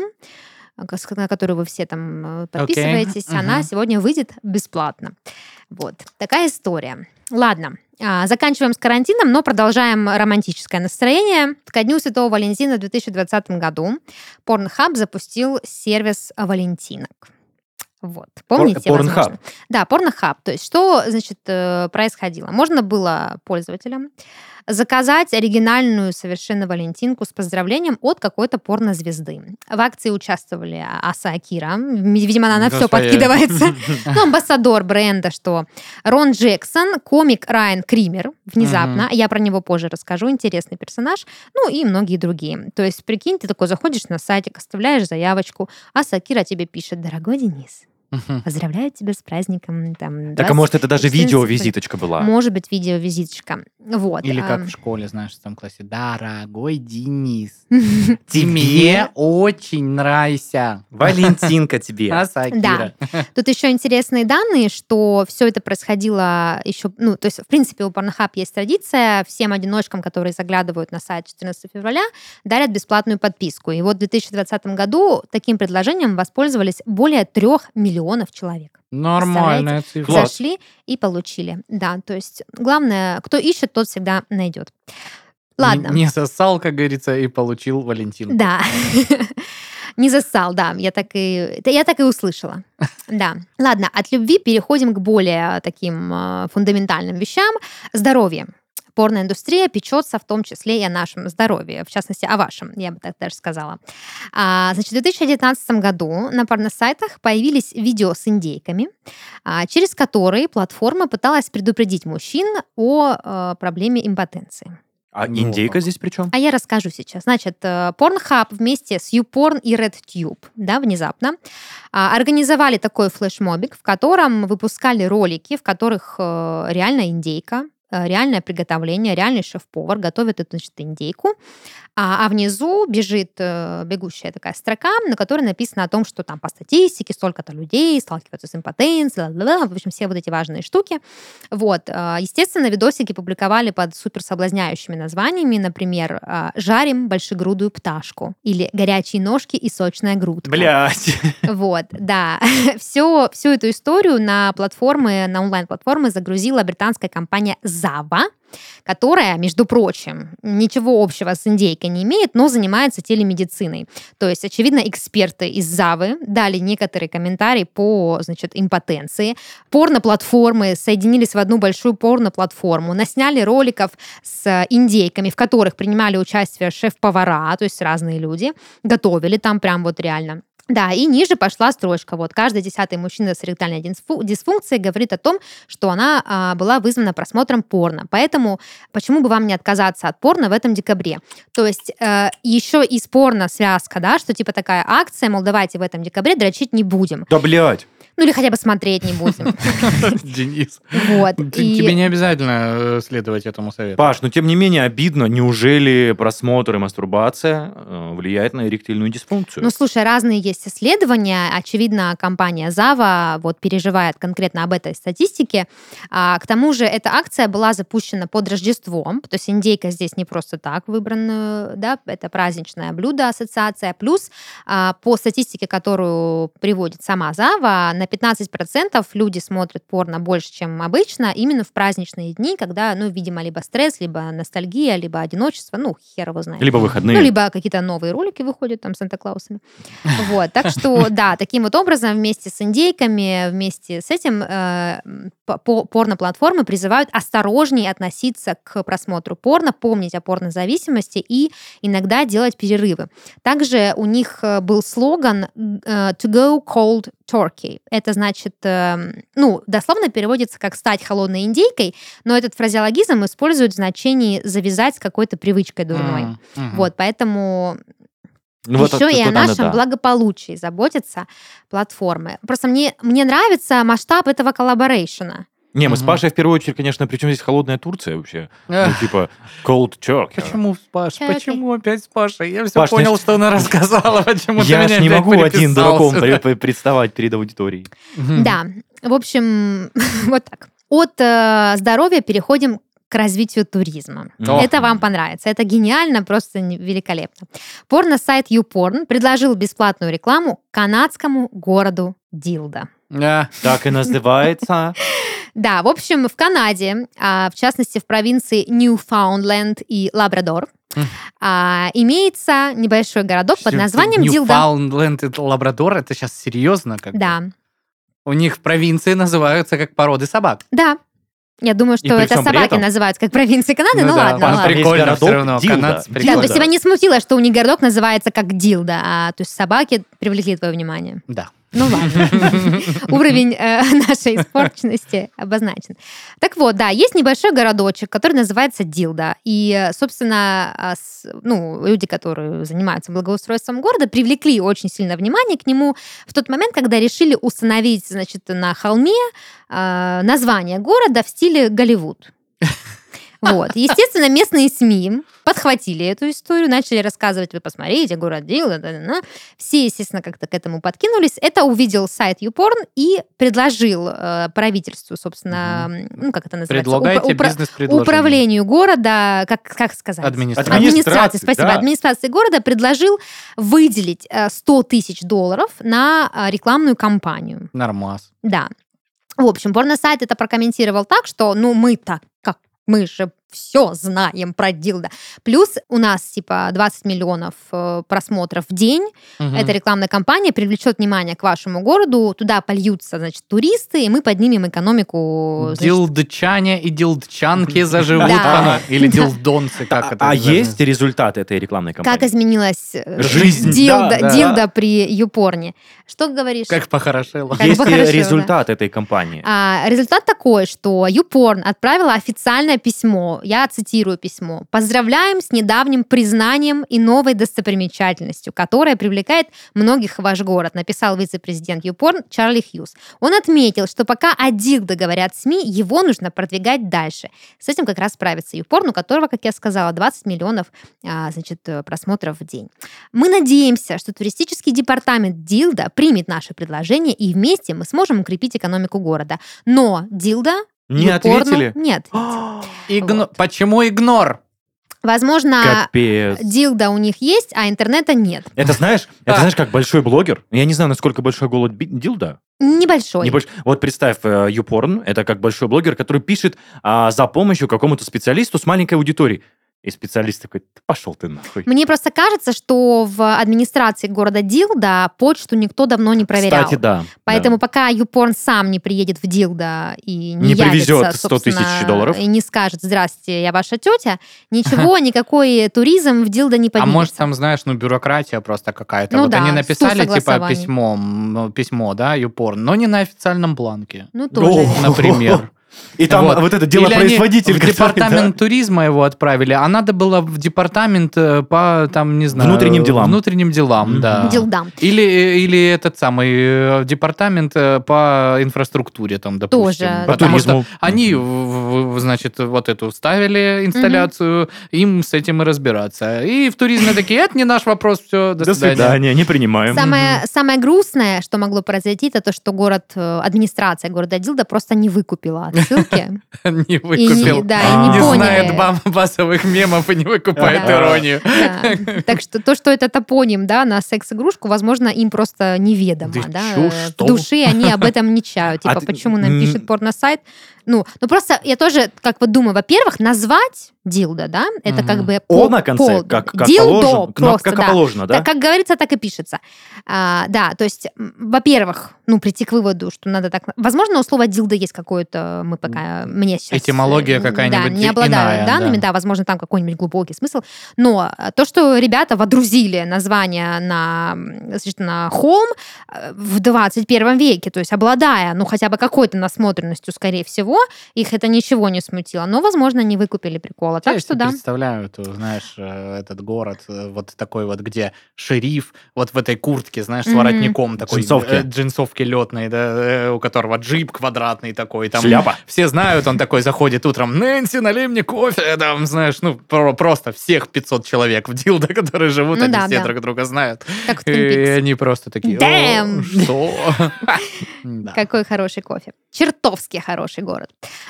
с- на которую вы все там э, подписываетесь, она мгм. сегодня выйдет бесплатно. Вот. Такая история. Ладно, а, заканчиваем с карантином, но продолжаем романтическое настроение. Ко Дню Святого Валентина в 2020 году Pornhub запустил сервис Валентинок. Вот. Помните? Возможно? Да, Pornhub. То есть что, значит, э, происходило? Можно было пользователям заказать оригинальную совершенно валентинку с поздравлением от какой-то порнозвезды. В акции участвовали Аса Акира. Видимо, она на все подкидывается. Ну, амбассадор бренда, что Рон Джексон, комик Райан Кример, внезапно, я про него позже расскажу, интересный персонаж, ну и многие другие. То есть, прикинь, ты такой заходишь на сайтик, оставляешь заявочку, а Сакира тебе пишет, дорогой Денис, Мгм. поздравляю тебя с праздником. Там, Так, а может, это даже 14 видео-визиточка была? Может быть, видеовизиточка. Вот. Или а, как в школе, знаешь, в том классе. Дорогой Денис, Тебе очень нравишься. Валентинка тебе. Асакира. Тут еще интересные данные, что все это происходило еще, ну, то есть, в принципе, у Pornhub есть традиция, всем одиночкам, которые заглядывают на сайт 14 февраля, дарят бесплатную подписку. И вот в 2020 году таким предложением воспользовались более трех миллионов человек. Нормальная цифра. Зашли и получили. Да, то есть, главное, кто ищет, тот всегда найдет. Ладно. Не, не сосал, как говорится, и получил Валентин. Да. Не засал, да, я так и, я так и услышала. Да. Ладно, от любви переходим к более таким э, фундаментальным вещам. Здоровье. Порноиндустрия печется в том числе и о нашем здоровье, в частности, о вашем, я бы так даже сказала. А, значит, в 2019 году на порносайтах появились видео с индейками, а, через которые платформа пыталась предупредить мужчин о э, проблеме импотенции. А Ну, индейка здесь при чем? А я расскажу сейчас. Значит, э, Pornhub вместе с YouPorn и RedTube, да, внезапно, а, организовали такой флешмобик, в котором выпускали ролики, в которых э, реально индейка, реальное приготовление, реальный шеф-повар готовит эту значит, индейку, а, а внизу бежит э, бегущая такая строка, на которой написано о том, что там по статистике столько-то людей сталкиваются с импотенцией, ла-ла-ла, в общем, все вот эти важные штуки. Вот. э, Естественно, видосики публиковали под супер соблазняющими названиями, например, э, «Жарим большегрудую пташку» или «Горячие ножки и сочная грудка». Блять. Вот, да. Все, всю эту историю на платформы, на онлайн-платформы загрузила британская компания Zava, которая, между прочим, ничего общего с индейкой не имеет, но занимается телемедициной. То есть, очевидно, эксперты из Завы дали некоторые комментарии по, значит, импотенции. Порно-платформы соединились в одну большую порно-платформу, насняли роликов с индейками, в которых принимали участие шеф-повара, то есть разные люди, готовили там прям вот реально. Да, и ниже пошла строчка. Вот каждый десятый мужчина с эректальной дисфу- дисфункцией говорит о том, что она а, была вызвана просмотром порно. Поэтому почему бы вам не отказаться от порно в этом декабре? То есть э, еще из порно связка, да, что типа такая акция, мол, давайте в этом декабре дрочить не будем. Да, блядь. Ну или хотя бы смотреть не будем. Денис, Вот. тебе не обязательно э, следовать этому совету. Паш, но тем не менее обидно, неужели просмотр и мастурбация э, влияет на эректильную дисфункцию? Ну, слушай, разные есть исследования. Очевидно, компания Zava вот переживает конкретно об этой статистике. А, к тому же, эта акция была запущена под Рождеством. То есть индейка здесь не просто так выбрана, да, это праздничное блюдо, ассоциация. Плюс а, по статистике, которую приводит сама Zava, на 15% люди смотрят порно больше, чем обычно, именно в праздничные дни, когда, ну, видимо, либо стресс, либо ностальгия, либо одиночество, ну, хер его знает. Либо выходные. Ну, либо какие-то новые ролики выходят там с Санта-Клаусами. Вот, так что, да, таким вот образом вместе с индейками, вместе с этим э, по- по- порно-платформы призывают осторожнее относиться к просмотру порно, помнить о порнозависимости и иногда делать перерывы. Также у них э, был слоган э, «To go cold turkey». Это значит, э, ну, дословно переводится как «стать холодной индейкой», но этот фразеологизм используют в значении «завязать с какой-то привычкой дурной». Мгм. Вот, поэтому Ну, вот еще это- и о вот нашем да. благополучии заботятся платформы. Просто мне, мне нравится масштаб этого коллаборейшена. Не, мы с Мгм. Пашей в первую очередь, конечно, причем здесь холодная Турция вообще? Ну, типа, cold turkey. Почему, Паш? Почему опять с Пашей? Я все Паш, понял, что она рассказала, почему ты Я меня ж не могу один дураком представать перед аудиторией. Да, в общем, вот так. От э, здоровья переходим к развитию туризма. Ох. Это вам понравится. Это гениально, просто великолепно. Порно-сайт YouPorn предложил бесплатную рекламу канадскому городу Дилда. Да. Так и называется. Да, в общем, в Канаде, а, в частности, в провинции Ньюфаундленд и Лабрадор, а, имеется небольшой городок под названием Дилда. Ньюфаундленд и Лабрадор, это сейчас серьезно? Как бы? Да, У них провинции называются как породы собак. да. Я думаю, что это собаки этом- называются как провинции Канады, ну, Ну да, ладно, ладно. прикольно все равно. Дилда. Канадцы Да, Да, прикольно. то есть тебя не смутило, что у них городок называется как Дилда, а то есть собаки привлекли твое внимание. Да. Ну ладно. Уровень э, нашей испорченности обозначен. Так вот, да, есть небольшой городочек, который называется Дилда. И, собственно, а, ну, люди, которые занимаются благоустройством города, привлекли очень сильно внимание к нему в тот момент, когда решили установить, значит, на холме э, название города в стиле Голливуд. Вот. Естественно, местные СМИ подхватили эту историю, начали рассказывать, вы посмотрите, город да-да-да». Все, естественно, как-то к этому подкинулись. Это увидел сайт YouPorn и предложил э, правительству, собственно, ну, как это называется? Предлагайте Упра- бизнес-предложение. управлению города, как, как сказать? Администрация. Администрации, спасибо. да. Администрации города предложил выделить э, 100 тысяч долларов на э, рекламную кампанию. Нормас. Да. В общем, порносайт это прокомментировал так, что, ну, мы так, как мы все знаем про дилда. Плюс у нас типа 20 миллионов э, просмотров в день. Мгм. Эта рекламная кампания привлечет внимание к вашему городу. Туда польются, значит, туристы, и мы поднимем экономику. значит, Дилдчане и дилдчанки заживут. Да. Или дилдонцы, как это а есть результат этой рекламной кампании? Как изменилась э, Жизнь, дилда, да, да. дилда при юпорне? Что говоришь? Как похорошело. Как Есть результат этой кампании? А, результат такой, что YouPorn отправила официальное письмо. Я цитирую письмо. «Поздравляем с недавним признанием и новой достопримечательностью, которая привлекает многих в ваш город», написал вице-президент YouPorn Чарли Хьюз. Он отметил, что пока о Дилдо говорят СМИ, его нужно продвигать дальше. С этим как раз справится YouPorn, у которого, как я сказала, 20 миллионов а, значит, э, просмотров в день. Мы надеемся, что туристический департамент Дилда примет наше предложение, и вместе мы сможем укрепить экономику города. Но Дилда Не YouPorn ответили? Нет. Игно- Вот. Почему игнор? Возможно, Капец. Дилда у них есть, а интернета нет. Это знаешь, это знаешь, как большой блогер. Я не знаю, насколько большой голод Дилда. Небольшой. Не больш- Вот представь, э, YouPorn, это как большой блогер, который пишет а, за помощью какому-то специалисту с маленькой аудиторией. И специалист такой, «Да пошел ты нахуй. Мне просто кажется, что в администрации города Дилда почту никто давно не проверял. Кстати, да. Поэтому да. пока Юпорн сам не приедет в Дилда и не, Не привезет явится, 100 тысяч долларов. и не скажет «Здрасте, я ваша тетя», ничего, никакой туризм в Дилда не А поднимется. может, там, знаешь, ну, бюрократия просто какая-то. Ну вот да, они написали, типа, письмо, м, письмо, да, юпорн, но не на официальном бланке. Ну, тоже. Например. И там Вот. вот, это Или они делопроизводитель. в департамент туризма его отправили, а надо было в департамент э, по, там, не знаю... Внутренним делам. Внутренним делам, Мгм. да. Дилдам. Или, или этот самый э, департамент э, по инфраструктуре, там, допустим. Тоже, да. По Потому что туризму. они, значит, вот эту ставили инсталляцию, им с этим и разбираться. И в туризме такие, это не наш вопрос, все, до, До свидания, не принимаем. Самое, самое грустное, что могло произойти, это то, что город, администрация города Дилда просто не выкупила отсылки. Не выкупил. да, и не не поняли. знает базовых мемов и не выкупает Да. иронию. Да. Так что то, что это топоним, да, на секс-игрушку, возможно, им просто неведомо, Да да. чё? В душе они об этом не чают. А Типа, ты- почему нам пишет порносайт? Ну, ну просто я тоже как вот думаю, во-первых, назвать дилда, да, это Мгм. как бы О пол- на конце, пол- как, как дилдо положено. Ну, просто, как да. положено, да? Так, как говорится, так и пишется. А, да, то есть, во-первых, ну, прийти к выводу, что надо так... Возможно, у слова дилда есть какое-то, мы пока, мне сейчас... Этимология э, какая-нибудь Да, не обладаю иная, данными, да. да. возможно, там какой-нибудь глубокий смысл. Но э, то, что ребята водрузили название на, на холм э, в 21 веке, то есть обладая, ну, хотя бы какой-то насмотренностью, скорее всего, их это ничего не смутило. Но, возможно, не выкупили прикола. Так Я что себе да. представляю, ты знаешь, э, этот город, э, вот такой вот, где шериф, вот в этой куртке, знаешь, с воротником такой. Джинсовки. э, Джинсовки летной, да, у которого джип квадратный такой. Там Шляпа. Все знают, он такой заходит утром, Нэнси, налей мне кофе, там, знаешь, ну, про- просто всех 500 человек в Дилда, которые живут, Ну они да, все да. друг друга знают. Как в И они просто такие, «О, Damn!» что? Какой хороший кофе. Чертовски хороший город.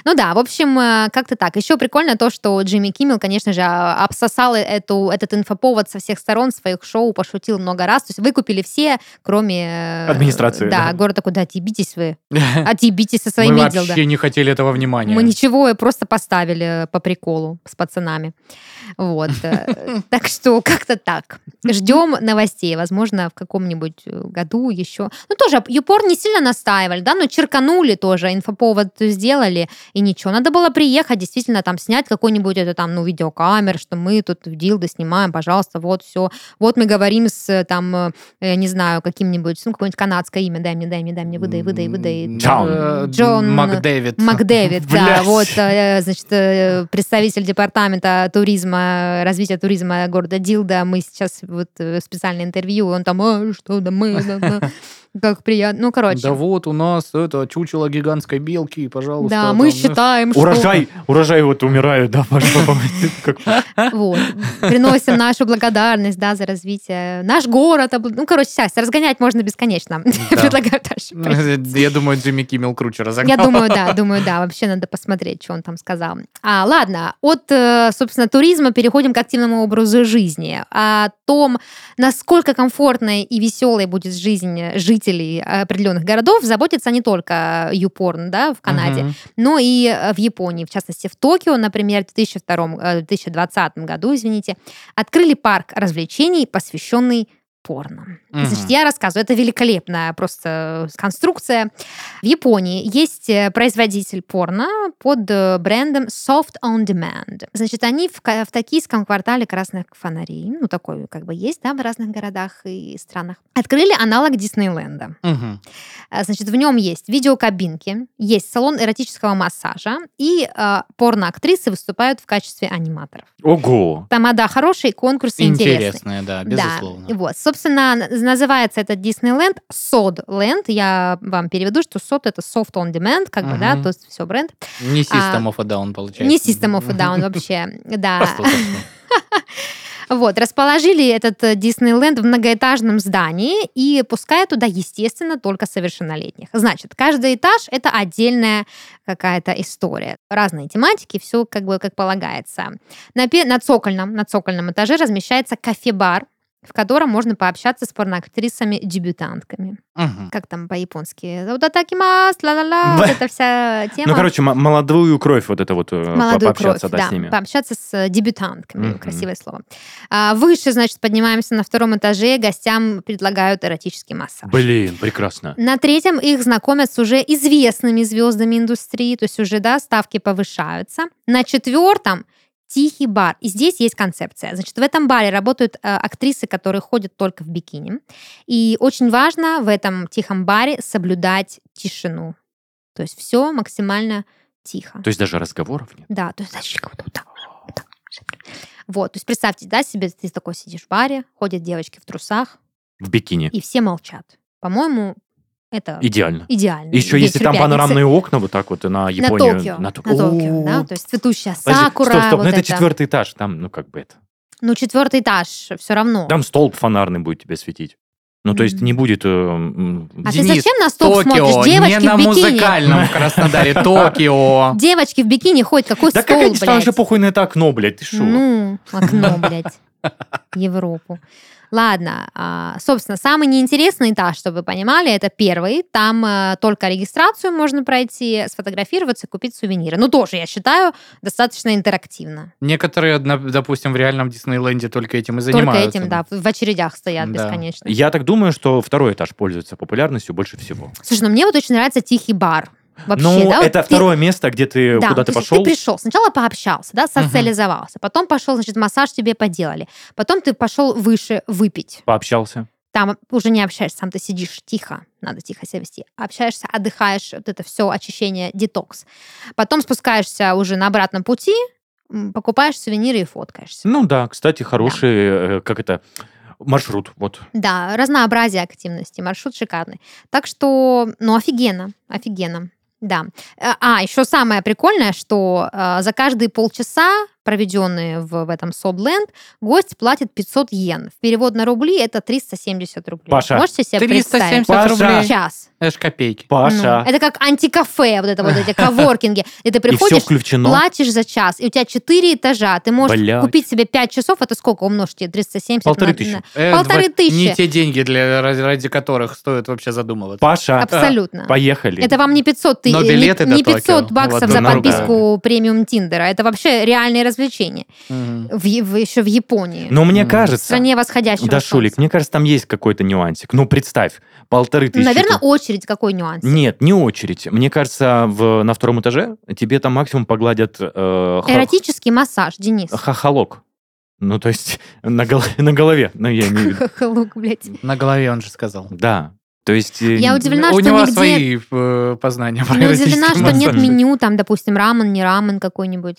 Ну да, в общем, э, как-то так. Еще прикольно то, что Джимми Киммел, конечно же, а, обсосал эту, этот инфоповод со всех сторон своих шоу, пошутил много раз. То есть выкупили все, кроме... э, Администрации, Да, да. город такой, да, отъебитесь вы. Отъебитесь со Мы своими да. вообще не хотели этого внимания. Мы ничего, просто поставили по приколу с пацанами. Вот. э, Так что как-то так. Ждем новостей. Возможно, в каком-нибудь э, году еще. Ну, тоже Юпор не сильно настаивали, да, но черканули тоже, инфоповод сделали, и ничего. Надо было приехать, действительно, там снять какой-нибудь это там, ну, видеокамер, что мы тут в Дилда снимаем, пожалуйста, вот все. Вот мы говорим с э, там, э, я не знаю, каким-нибудь, ну, какое-нибудь канадское имя, дай мне, дай мне, дай мне, выдай, выдай, выдай. Джон. Э, Джон Макдэвид. Макдэвид, да, вот, э, значит, э, представитель департамента туризма, развития туризма города Дилда. Мы сейчас вот э, специальное интервью, он там, «А, что да мы, да, да». как приятно. Ну, короче. Да вот у нас это чучело гигантской белки, пожалуйста. Да, мы там, считаем, что... Урожай, урожай вот умирают, да, Вот. Приносим нашу благодарность, да, за развитие. Наш город, ну, короче, сейчас разгонять можно бесконечно. Предлагаю дальше. ну. Я думаю, Джимми Киммел круче разогнал. Я думаю, да, думаю, да. Вообще надо посмотреть, что он там сказал. А, ладно, от, э, собственно, туризма переходим к активному образу жизни. О том, насколько комфортной и веселой будет жизнь жителей определенных городов, заботится не только YouPorn, да, в Канаде. Мгм. Но и э, в Японии, в частности в Токио, например, в 2002, э, 2020 году, извините, открыли парк развлечений, посвященный порно. Мгм. Значит, я рассказываю, это великолепная просто конструкция. В Японии есть э, производитель порно под э, брендом Soft On Demand. Значит, они в, в токийском квартале красных фонарей, ну такой как бы есть, да, в разных городах и странах, открыли аналог Диснейленда. А, Значит, в нем есть видеокабинки, есть салон эротического массажа, и э, порно-актрисы выступают в качестве аниматоров. Ого! Тамада хорошие, конкурсы интересные. Интересное, да, безусловно. Да, вот. Собственно, называется этот Диснейленд Сод-ленд. Я вам переведу, что Сод это soft on demand, как бы, да, то есть все бренд. Не System А, of a Down, получается. Не System of a Down вообще, да. Вот, расположили этот э, Диснейленд в многоэтажном здании и пускают туда, естественно, только совершеннолетних. Значит, каждый этаж — это отдельная какая-то история. Разные тематики, все как бы как полагается. На, на цокольном, на цокольном этаже размещается кафе-бар, в котором можно пообщаться с порноактрисами-дебютантками. Мгм. Как там по-японски? Вот атакимас, ла-ла-ла, вот эта вся тема. Ну, короче, молодую кровь вот это вот э, Молодую пообщаться, кровь, да, с ними. пообщаться с дебютантками, Мгм. красивое слово. А, выше, значит, поднимаемся на втором этаже, гостям предлагают эротический массаж. Блин, прекрасно. На третьем их знакомят с уже известными звездами индустрии, то есть уже, да, ставки повышаются. На четвертом тихий бар. И здесь есть концепция. Значит, в этом баре работают э, актрисы, которые ходят только в бикини. И очень важно в этом тихом баре соблюдать тишину. То есть все максимально тихо. То есть даже разговоров нет? Да, то есть вот так, вот так. Вот, то есть представьте, да, себе ты такой сидишь в баре, ходят девочки в трусах, В бикини. и все молчат. По-моему, это Идеально. идеально. Еще если там пятницы. панорамные окна вот так вот на на Японию. Токио, на, Ток- Токио, О, да, то есть цветущая подожди, сакура, Стоп, стоп, вот ну это это. четвертый этаж, там, ну как бы это. Ну, четвертый этаж, все равно. Там столб фонарный будет тебе светить. Ну, то есть не будет... э, а Денис, ты зачем на стол Токио, смотришь? Девочки не на в бикини. музыкальном в Краснодаре, Токио. Девочки в бикини ходят, какой Да стол, как они, там же похуй на это окно, блядь, ты шо? Ну, окно, блядь. Европу. Ладно, а, собственно, самый неинтересный этаж, чтобы вы понимали, это первый. Там э, только регистрацию можно пройти, сфотографироваться, купить сувениры. Ну, тоже, я считаю, достаточно интерактивно. Некоторые, допустим, в реальном Диснейленде только этим и Только занимаются. этим, да, в очередях стоят Да. бесконечно. Я так думаю, что второй этаж пользуется популярностью больше всего. Слушай, ну мне вот очень нравится тихий бар. Вообще, ну, да, вот это ты- второе место, где ты Да, куда ты пошел. Ты пришел, сначала пообщался, да, социализовался, потом пошел, значит, массаж тебе поделали, потом ты пошел выше выпить. Пообщался. Там уже не общаешься, сам ты сидишь тихо, надо тихо себя вести. Общаешься, отдыхаешь, вот это все очищение, детокс. Потом спускаешься уже на обратном пути, покупаешь сувениры и фоткаешься. Ну да, кстати, хороший, э, как это, маршрут, вот. Да, разнообразие активности, маршрут шикарный. Так что, ну, офигенно, офигенно. Да. Э, А, еще самое прикольное, что э, за каждые полчаса, проведенные в, в этом Собленд, гость платит 500 йен. В перевод на рубли это 370 рублей. Паша, Можете себе 370 представить? Паша. рублей. Час. Это ж копейки. Паша. Ну, это как антикафе, вот это вот эти коворкинги. И ты и все приходишь, включено. платишь за час, и у тебя 4 этажа. Ты можешь Блядь. купить себе 5 часов, это сколько умножьте? 370 Полторы на- тысячи. на- Э, Полторы вот тысячи. Не те деньги, для, ради, ради которых стоит вообще задумываться. Паша, Абсолютно. поехали. Это вам не 500, ты, Но не, билеты не до 500 Токио. баксов Вот, за да. подписку премиум Тиндера. Это вообще реальные развлечения. Мгм. В, в- еще в Японии. Но мне М. в кажется... стране восходящего Да, Шулик, солнца. мне кажется, там есть какой-то нюансик. Ну, представь, полторы тысячи. Наверное, очередь какой нюанс. Нет, не очередь. Мне кажется, в, на втором этаже тебе там максимум погладят э, ха- Эротический массаж, Денис. хохолок. Ну, то есть на, гол- на голове. Ну, я в виду. Хохолок, блядь. На голове он же сказал. Да. То есть... э, Я удивлена, У что него нигде- свои э, познания про Не удивлена, что нет меню, там, допустим, рамен, не рамен какой-нибудь.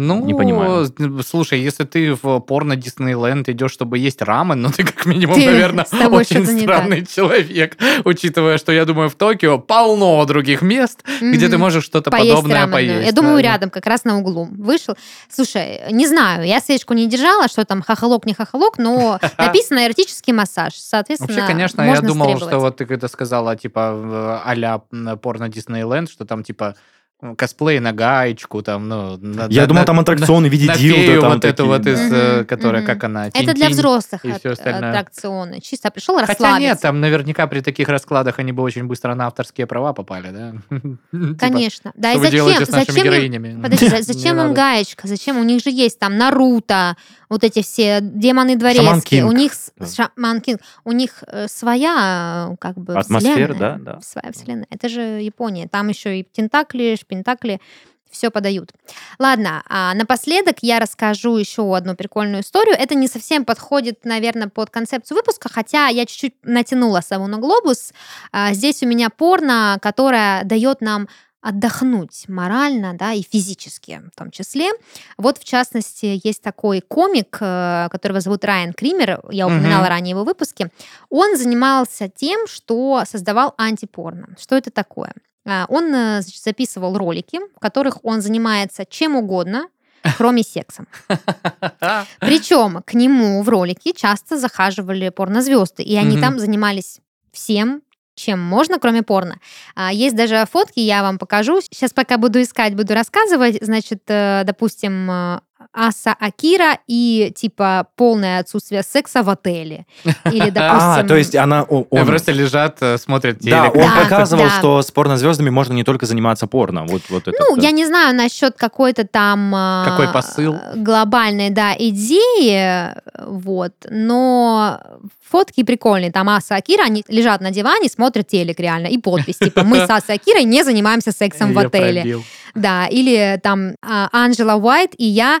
Ну, Не понимаю. слушай, если ты в порно Диснейленд идешь, чтобы есть рамен, ну ты как минимум, Ты- наверное, очень странный человек, учитывая, что я думаю, в Токио полно других мест, где ты можешь что-то Поесть подобное раменную. поесть. Я думаю, да. рядом, как раз на углу. Вышел. Слушай, не знаю, я свечку не держала, что там хохолок, не хохолок, но написано эротический массаж. Соответственно, Вообще, конечно, я думал, что вот ты когда сказала, типа, а-ля порно Диснейленд, что там, типа, косплей на гаечку, там, ну... На, Я на- думал, на- там аттракционы в виде на дилда. фею там вот эту такие. вот из, э, которая, мгм. как она, Это для взрослых и всё остальное. аттракционы. Чисто пришел Хотя расслабиться. нет, там наверняка при таких раскладах они бы очень быстро на авторские права попали, да? Типа, Конечно. Да, и зачем, зачем героинями? Подожди, зачем им гаечка? Зачем? У них же есть там Наруто, вот эти все демоны дворецкие. У них. Шаман Кинг. У них э, своя э, как бы Атмосфера, да. Своя вселенная. Это же Япония. Там еще и тентакли, шпентакли все подают. Ладно, а напоследок я расскажу еще одну прикольную историю. Это не совсем подходит, наверное, под концепцию выпуска, хотя я чуть-чуть натянула сову на глобус. А, Здесь у меня порно, которое дает нам отдохнуть морально, да, и физически в том числе. Вот, в частности, есть такой комик, э, которого зовут Райан Кример, я упоминала ранее его выпуске. Он занимался тем, что создавал антипорно. Что это такое? А, Он э, значит, записывал ролики, в которых он занимается чем угодно, кроме секса. Причем к нему в ролики часто захаживали порнозвезды, и они там занимались всем, чем можно, кроме порно. А, Есть даже фотки, я вам покажу. Сейчас пока буду искать, буду рассказывать. Значит, э, допустим, э, Аса Акира и типа полное отсутствие секса в отеле. Или, допустим... А, то есть она... он- Просто лежат, э, смотрят Да, телек. он Да, показывал, да. что с порнозвездами можно не только заниматься порно. Вот, вот это. Ну, да. я не знаю насчет какой-то там... а, Какой посыл? Глобальной, да, идеи, вот, но фотки прикольные. Там Аса Акира, они лежат на диване, смотрят телек реально, и подпись, типа, мы с Асой Акирой не занимаемся сексом в отеле. пробил. Да, или там а, Анджела Уайт и я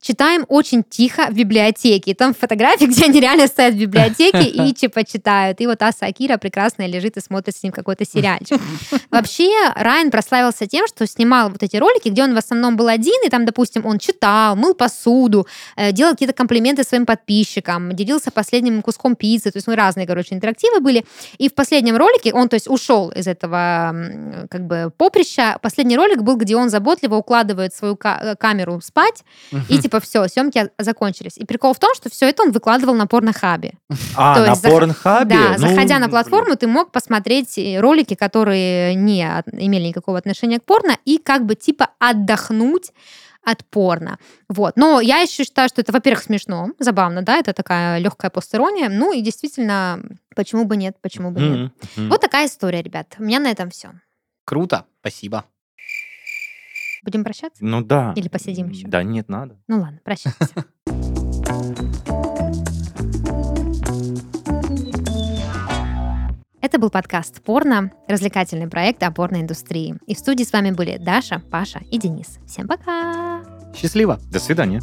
читаем очень тихо в библиотеке. Там фотографии, где они реально стоят в библиотеке и типа читают. И вот Аса Акира прекрасная лежит и смотрит с ним какой-то сериальчик. Вообще, Райан прославился тем, что снимал вот эти ролики, где он в основном был один, и там, допустим, он читал, мыл посуду, э, делал какие-то комплименты своим подписчикам, делился последним куском пиццы, то есть ну, разные, короче, интерактивы были. И в последнем ролике он, то есть, ушел из этого как бы поприща. Последний ролик был, где он заботливо укладывает свою э, камеру спать, и типа все, съемки закончились. И прикол в том, что все это он выкладывал на порнохабе. А, то на есть порнхабе? Да, Ну, заходя на платформу, ты мог посмотреть э, ролики, которые не имели никакого отношения к порно, и как бы типа отдохнуть от порно. Вот. Но я еще считаю, что это, во-первых, смешно, забавно, да, это такая легкая постерония. Ну и действительно, почему бы нет, почему бы нет. Мгм, мгм. Вот такая история, ребят. У меня на этом все. Круто, спасибо. Будем прощаться? Ну да. Или посидим еще? Да нет, надо. Ну ладно, прощаться. Это был подкаст «Порно», развлекательный проект о порноиндустрии. И в студии с вами были Даша, Паша и Денис. Всем пока! Счастливо. До свидания.